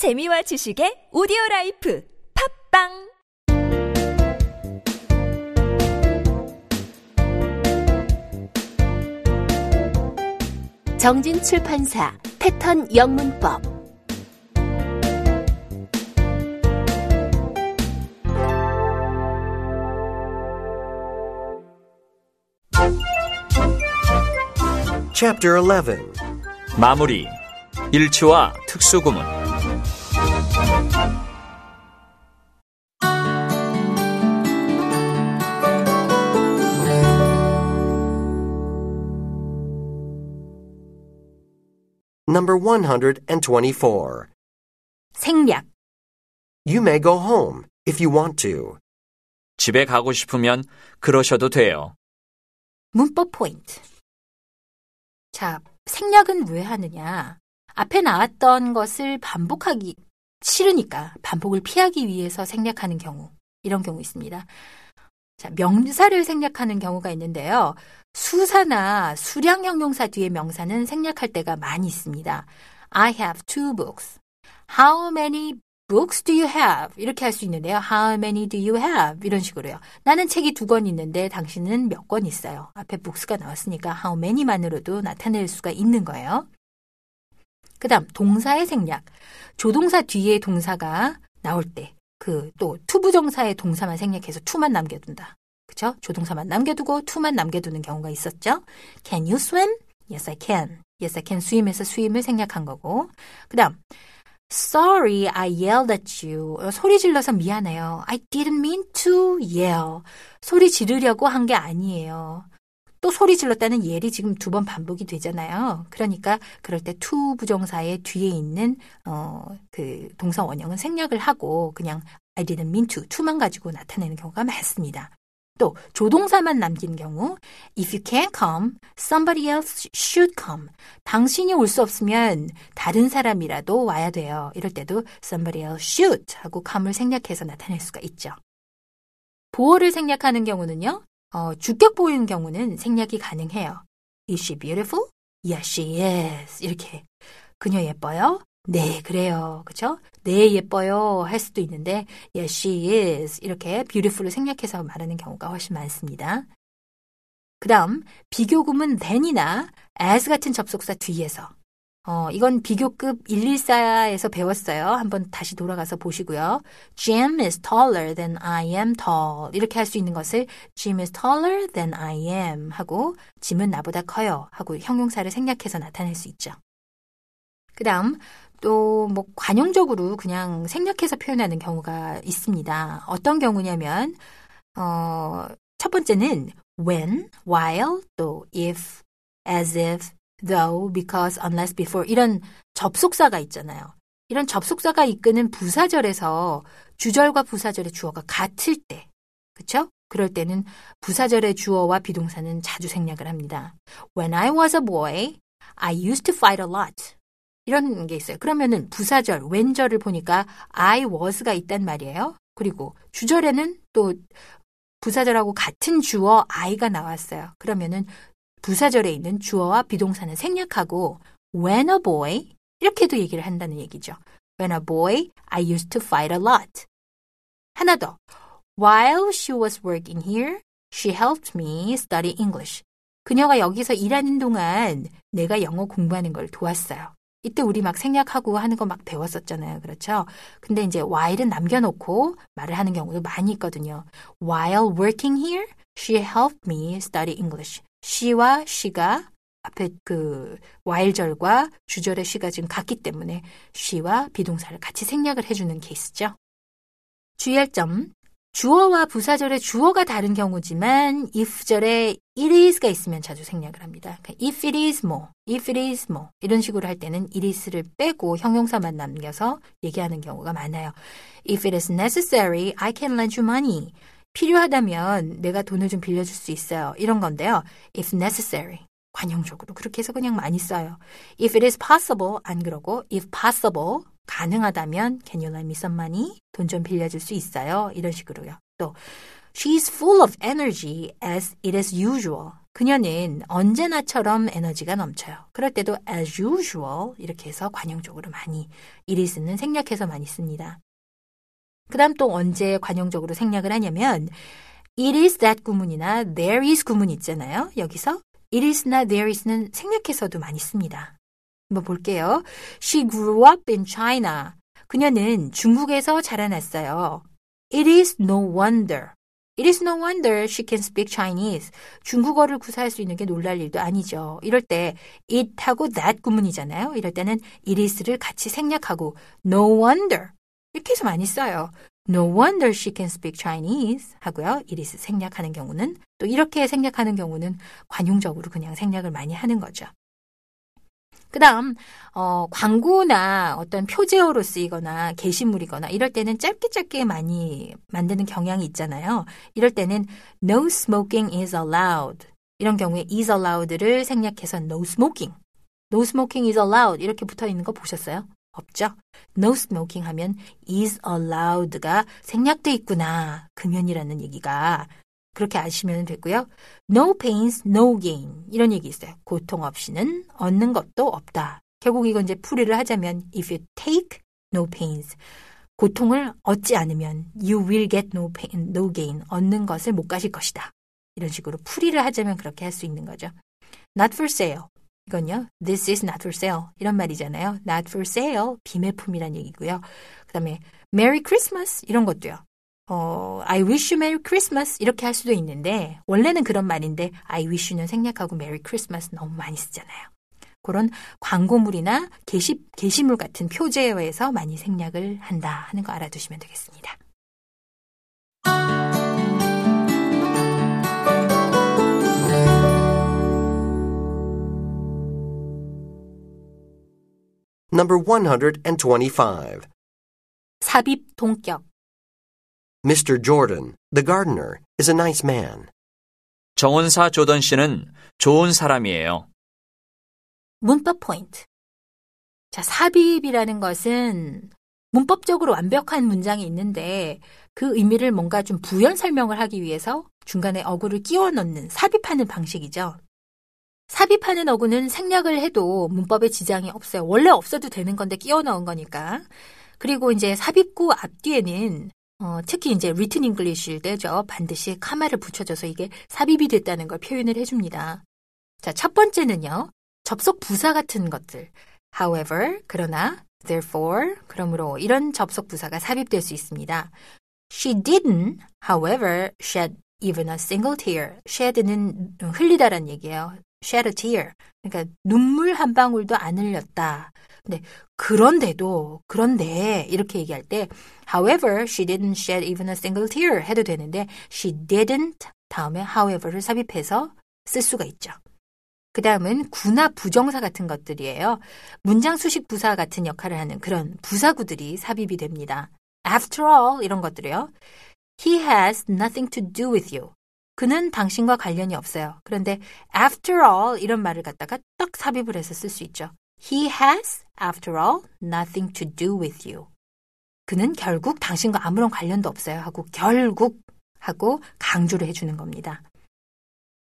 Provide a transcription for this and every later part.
재미와 지식의 오디오 라이프 팝빵! 정진 출판사 패턴 영문법. Chapter 11 마무리. 일치와 특수구문 Number 124. 생략 You may go home if you want to. 집에 가고 싶으면 그러셔도 돼요. 문법 포인트 자, 생략은 왜 하느냐 앞에 나왔던 것을 반복하기 싫으니까 반복을 피하기 위해서 생략하는 경우 이런 경우 있습니다. 자, 명사를 생략하는 경우가 있는데요. 수사나 수량 형용사 뒤에 명사는 생략할 때가 많이 있습니다. I have two books. How many books do you have? 이렇게 할 수 있는데요. How many do you have? 이런 식으로요. 나는 책이 두 권 있는데 당신은 몇 권 있어요. 앞에 books가 나왔으니까 how many만으로도 나타낼 수가 있는 거예요. 그 다음 동사의 생략. 조동사 뒤에 동사가 나올 때 그 또 투부정사의 동사만 생략해서 to만 남겨둔다. 그쵸? 조동사만 남겨두고 to만 남겨두는 경우가 있었죠. Can you swim? Yes, I can. Yes, I can swim에서 swim을 생략한 거고. 그 다음 Sorry, I yelled at you. 어, 소리 질러서 미안해요. I didn't mean to yell. 소리 지르려고 한 게 아니에요. 또 소리 질렀다는 예리 지금 두 번 반복이 되잖아요. 그러니까 그럴 때 to 부정사의 뒤에 있는 어 그 동사 원형은 생략을 하고 그냥 I didn't mean to, to만 가지고 나타내는 경우가 많습니다. 또 조동사만 남긴 경우 if you can't come, somebody else should come. 당신이 올 수 없으면 다른 사람이라도 와야 돼요. 이럴 때도 somebody else should 하고 come을 생략해서 나타낼 수가 있죠. 보어를 생략하는 경우는요. 어, 주격 보이는 경우는 생략이 가능해요. Is she beautiful? Yes, she is. 이렇게. 그녀 예뻐요? 네, 그래요. 그쵸? 네, 예뻐요. 할 수도 있는데, yes, she is. 이렇게 beautiful을 생략해서 말하는 경우가 훨씬 많습니다. 그 다음, 비교구문 than이나 as 같은 접속사 뒤에서. 어, 이건 비교급 114에서 배웠어요. 한번 다시 돌아가서 보시고요. Jim is taller than I am tall. 이렇게 할 수 있는 것을 Jim is taller than I am 하고 짐은 나보다 커요 하고 형용사를 생략해서 나타낼 수 있죠. 그 다음, 또, 뭐, 관용적으로 그냥 생략해서 표현하는 경우가 있습니다. 어떤 경우냐면, 어, 첫 번째는 when, while, 또 if, as if, though, because, unless, before 이런 접속사가 있잖아요. 이런 접속사가 이끄는 부사절에서 주절과 부사절의 주어가 같을 때, 그쵸? 그럴 때는 부사절의 주어와 비동사는 자주 생략을 합니다. When I was a boy, I used to fight a lot. 이런 게 있어요. 그러면은 부사절, 웬절을 보니까 I was가 있단 말이에요. 그리고 주절에는 또 부사절하고 같은 주어 I가 나왔어요. 그러면은 부사절에 있는 주어와 비동사는 생략하고 when a boy 이렇게도 얘기를 한다는 얘기죠. When a boy, I used to fight a lot. 하나 더. While she was working here, she helped me study English. 그녀가 여기서 일하는 동안 내가 영어 공부하는 걸 도왔어요. 이때 우리 막 생략하고 하는 거 막 배웠었잖아요. 그렇죠? 근데 이제 while은 남겨놓고 말을 하는 경우도 많이 있거든요. While working here, she helped me study English. She와 she가 앞에 그 while절과 주절의 she가 지금 같기 때문에 she와 비동사를 같이 생략을 해주는 케이스죠. 주의할 점. 주어와 부사절의 주어가 다른 경우지만 if절에 it is가 있으면 자주 생략을 합니다. 그러니까 if it is more, if it is more 이런 식으로 할 때는 it is를 빼고 형용사만 남겨서 얘기하는 경우가 많아요. If it is necessary, I can lend you money. 필요하다면 내가 돈을 좀 빌려줄 수 있어요. 이런 건데요. If necessary. 관용적으로 그렇게 해서 그냥 많이 써요. If it is possible 안 그러고 if possible 가능하다면 can you lend me some money? 돈 좀 빌려줄 수 있어요. 이런 식으로요. 또 She's full of energy as it is usual. 그녀는 언제나처럼 에너지가 넘쳐요. 그럴 때도 as usual 이렇게 해서 관용적으로 많이 이리스는 생략해서 많이 씁니다. 그 다음 또 언제 관용적으로 생략을 하냐면 it is that 구문이나 there is 구문 있잖아요. 여기서 it is나 there is는 생략해서도 많이 씁니다. 한번 볼게요. She grew up in China. 그녀는 중국에서 자라났어요. It is no wonder. It is no wonder she can speak Chinese. 중국어를 구사할 수 있는 게 놀랄 일도 아니죠. 이럴 때 it하고 that 구문이잖아요. 이럴 때는 it is를 같이 생략하고 no wonder 이렇게 해서 많이 써요. No wonder she can speak Chinese 하고요. it is 생략하는 경우는 또 이렇게 생략하는 경우는 관용적으로 그냥 생략을 많이 하는 거죠. 그 다음, 어, 광고나 어떤 표제어로 쓰이거나 게시물이거나 이럴 때는 짧게 짧게 많이 만드는 경향이 있잖아요. 이럴 때는 no smoking is allowed. 이런 경우에 is allowed를 생략해서 no smoking. no smoking is allowed. 이렇게 붙어 있는 거 보셨어요? 없죠? no smoking 하면 is allowed가 생략돼 있구나. 금연이라는 얘기가. 그렇게 아시면 되고요. No pains, no gain. 이런 얘기 있어요. 고통 없이는 얻는 것도 없다. 결국 이건 이제 풀이를 하자면 if you take no pains. 고통을 얻지 않으면 you will get no pain, no gain. 얻는 것을 못 가질 것이다. 이런 식으로 풀이를 하자면 그렇게 할 수 있는 거죠. Not for sale. 이건요. This is not for sale. 이런 말이잖아요. Not for sale. 비매품이란 얘기고요. 그 다음에 Merry Christmas. 이런 것도요. 어, I wish you Merry Christmas 이렇게 할 수도 있는데 원래는 그런 말인데 I wish you는 생략하고 Merry Christmas 너무 많이 쓰잖아요. 그런 광고물이나 게시, 게시물 같은 표제어에서 많이 생략을 한다 하는 거 알아두시면 되겠습니다. Number 125. 삽입 동격 Mr. Jordan, the gardener, is a nice man. 정원사 조던 씨는 좋은 사람이에요. 문법 포인트. 자, 삽입이라는 것은 문법적으로 완벽한 문장이 있는데 그 의미를 뭔가 좀 부연 설명을 하기 위해서 중간에 어구를 끼워 넣는 삽입하는 방식이죠. 삽입하는 어구는 생략을 해도 문법에 지장이 없어요. 원래 없어도 되는 건데 끼워 넣은 거니까. 그리고 이제 삽입구 앞뒤에는 어, 특히 이제 written English일 때죠. 반드시 comma를 붙여줘서 이게 삽입이 됐다는 걸 표현을 해줍니다. 자, 첫 번째는요. 접속 부사 같은 것들. however, 그러나, therefore, 그러므로 이런 접속 부사가 삽입될 수 있습니다. She didn't, however, shed even a single tear. shed는 흘리다란 얘기예요. Shed a tear. 그러니까 눈물 한 방울도 안 흘렸다. 근데 그런데도 그런데 이렇게 얘기할 때 however she didn't shed even a single tear 해도 되는데 she didn't 다음에 however를 삽입해서 쓸 수가 있죠. 그 다음은 구나 부정사 같은 것들이에요. 문장 수식 부사 같은 역할을 하는 그런 부사구들이 삽입이 됩니다. After all 이런 것들이요. He has nothing to do with you. 그는 당신과 관련이 없어요. 그런데 after all 이런 말을 갖다가 딱 삽입을 해서 쓸 수 있죠. He has, after all, nothing to do with you. 그는 결국 당신과 아무런 관련도 없어요 하고 결국 하고 강조를 해주는 겁니다.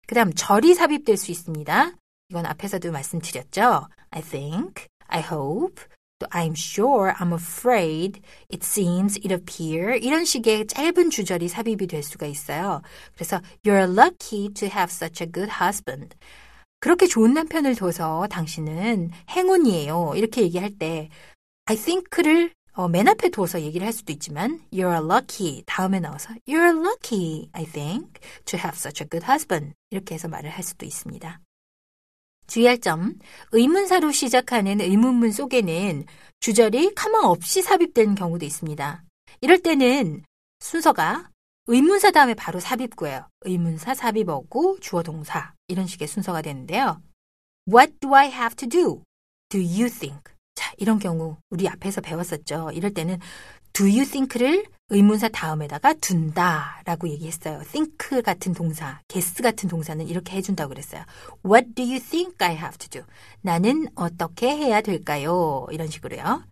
그 다음 절이 삽입될 수 있습니다. 이건 앞에서도 말씀드렸죠. I think, I hope, 또 I'm sure, I'm afraid, it seems, it appear 이런 식의 짧은 주절이 삽입이 될 수가 있어요. 그래서 You're lucky to have such a good husband. 그렇게 좋은 남편을 둬서 당신은 행운이에요. 이렇게 얘기할 때 I think를 어, 맨 앞에 둬서 얘기를 할 수도 있지만 You're lucky 다음에 나와서 You're lucky, I think, to have such a good husband 이렇게 해서 말을 할 수도 있습니다. 주의할 점, 의문사로 시작하는 의문문 속에는 주절이 가망 없이 삽입되는 경우도 있습니다. 이럴 때는 순서가 의문사 다음에 바로 삽입구예요. 의문사, 삽입어구, 주어, 동사 이런 식의 순서가 되는데요. What do I have to do? Do you think? 자, 이런 경우 우리 앞에서 배웠었죠. 이럴 때는 do you think를 의문사 다음에다가 둔다 라고 얘기했어요. think 같은 동사, guess 같은 동사는 이렇게 해준다고 그랬어요. What do you think I have to do? 나는 어떻게 해야 될까요? 이런 식으로요.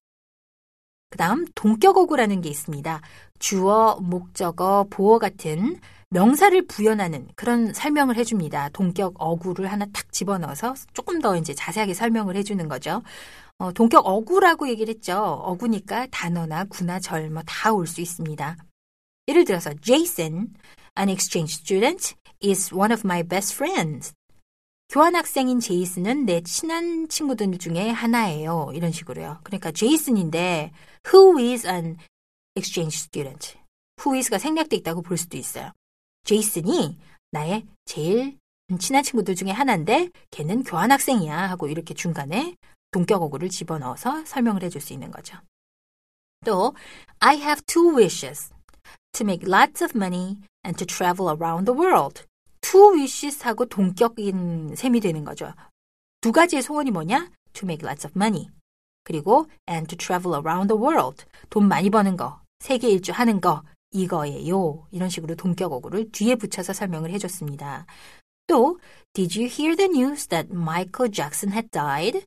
그 다음 동격어구라는 게 있습니다. 주어, 목적어, 보어 같은 명사를 부연하는 그런 설명을 해줍니다. 동격 어구를 하나 탁 집어넣어서 조금 더 이제 자세하게 설명을 해주는 거죠. 어, 동격 어구라고 얘기를 했죠. 어구니까 단어나 구나 절 뭐 다 올 수 있습니다. 예를 들어서 Jason, an exchange student, is one of my best friends. 교환학생인 제이슨은 내 친한 친구들 중에 하나예요. 이런 식으로요. 그러니까 제이슨인데 who is an exchange student? who is가 생략돼 있다고 볼 수도 있어요. 제이슨이 나의 제일 친한 친구들 중에 하나인데 걔는 교환학생이야 하고 이렇게 중간에 동격어구를 집어넣어서 설명을 해줄 수 있는 거죠. 또 I have two wishes to make lots of money and to travel around the world. two wishes하고 동격인 셈이 되는 거죠. 두 가지의 소원이 뭐냐? to make lots of money. 그리고 and to travel around the world. 돈 많이 버는 거, 세계 일주 하는 거, 이거예요. 이런 식으로 동격어구를 뒤에 붙여서 설명을 해줬습니다. 또 Did you hear the news that Michael Jackson had died?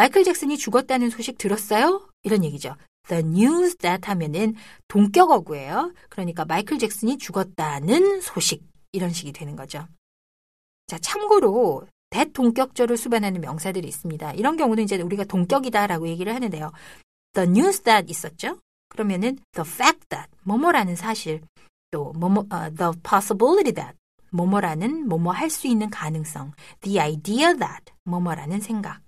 마이클 잭슨이 죽었다는 소식 들었어요? 이런 얘기죠. The news that 하면은 동격어구예요. 그러니까 마이클 잭슨이 죽었다는 소식 이런 식이 되는 거죠. 자, 참고로 대동격절을 수반하는 명사들이 있습니다. 이런 경우는 이제 우리가 동격이다라고 얘기를 하는데요. The news that 있었죠? 그러면은 the fact that 뭐뭐라는 사실 또 뭐뭐 uh, the possibility that 뭐뭐라는 뭐뭐 할 수 있는 가능성 the idea that 뭐뭐라는 생각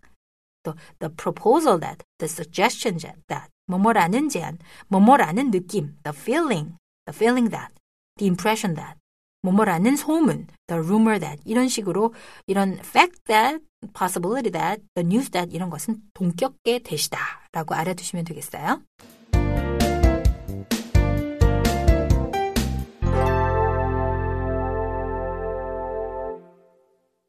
또 the proposal that the suggestion that 뭐뭐라는 제안 뭐뭐라는 느낌 the feeling the feeling that the impression that 뭐뭐라는 소문 the rumor that 이런 식으로 이런 fact that possibility that the news that 이런 것은 동격계 대시다라고 알아두시면 되겠어요.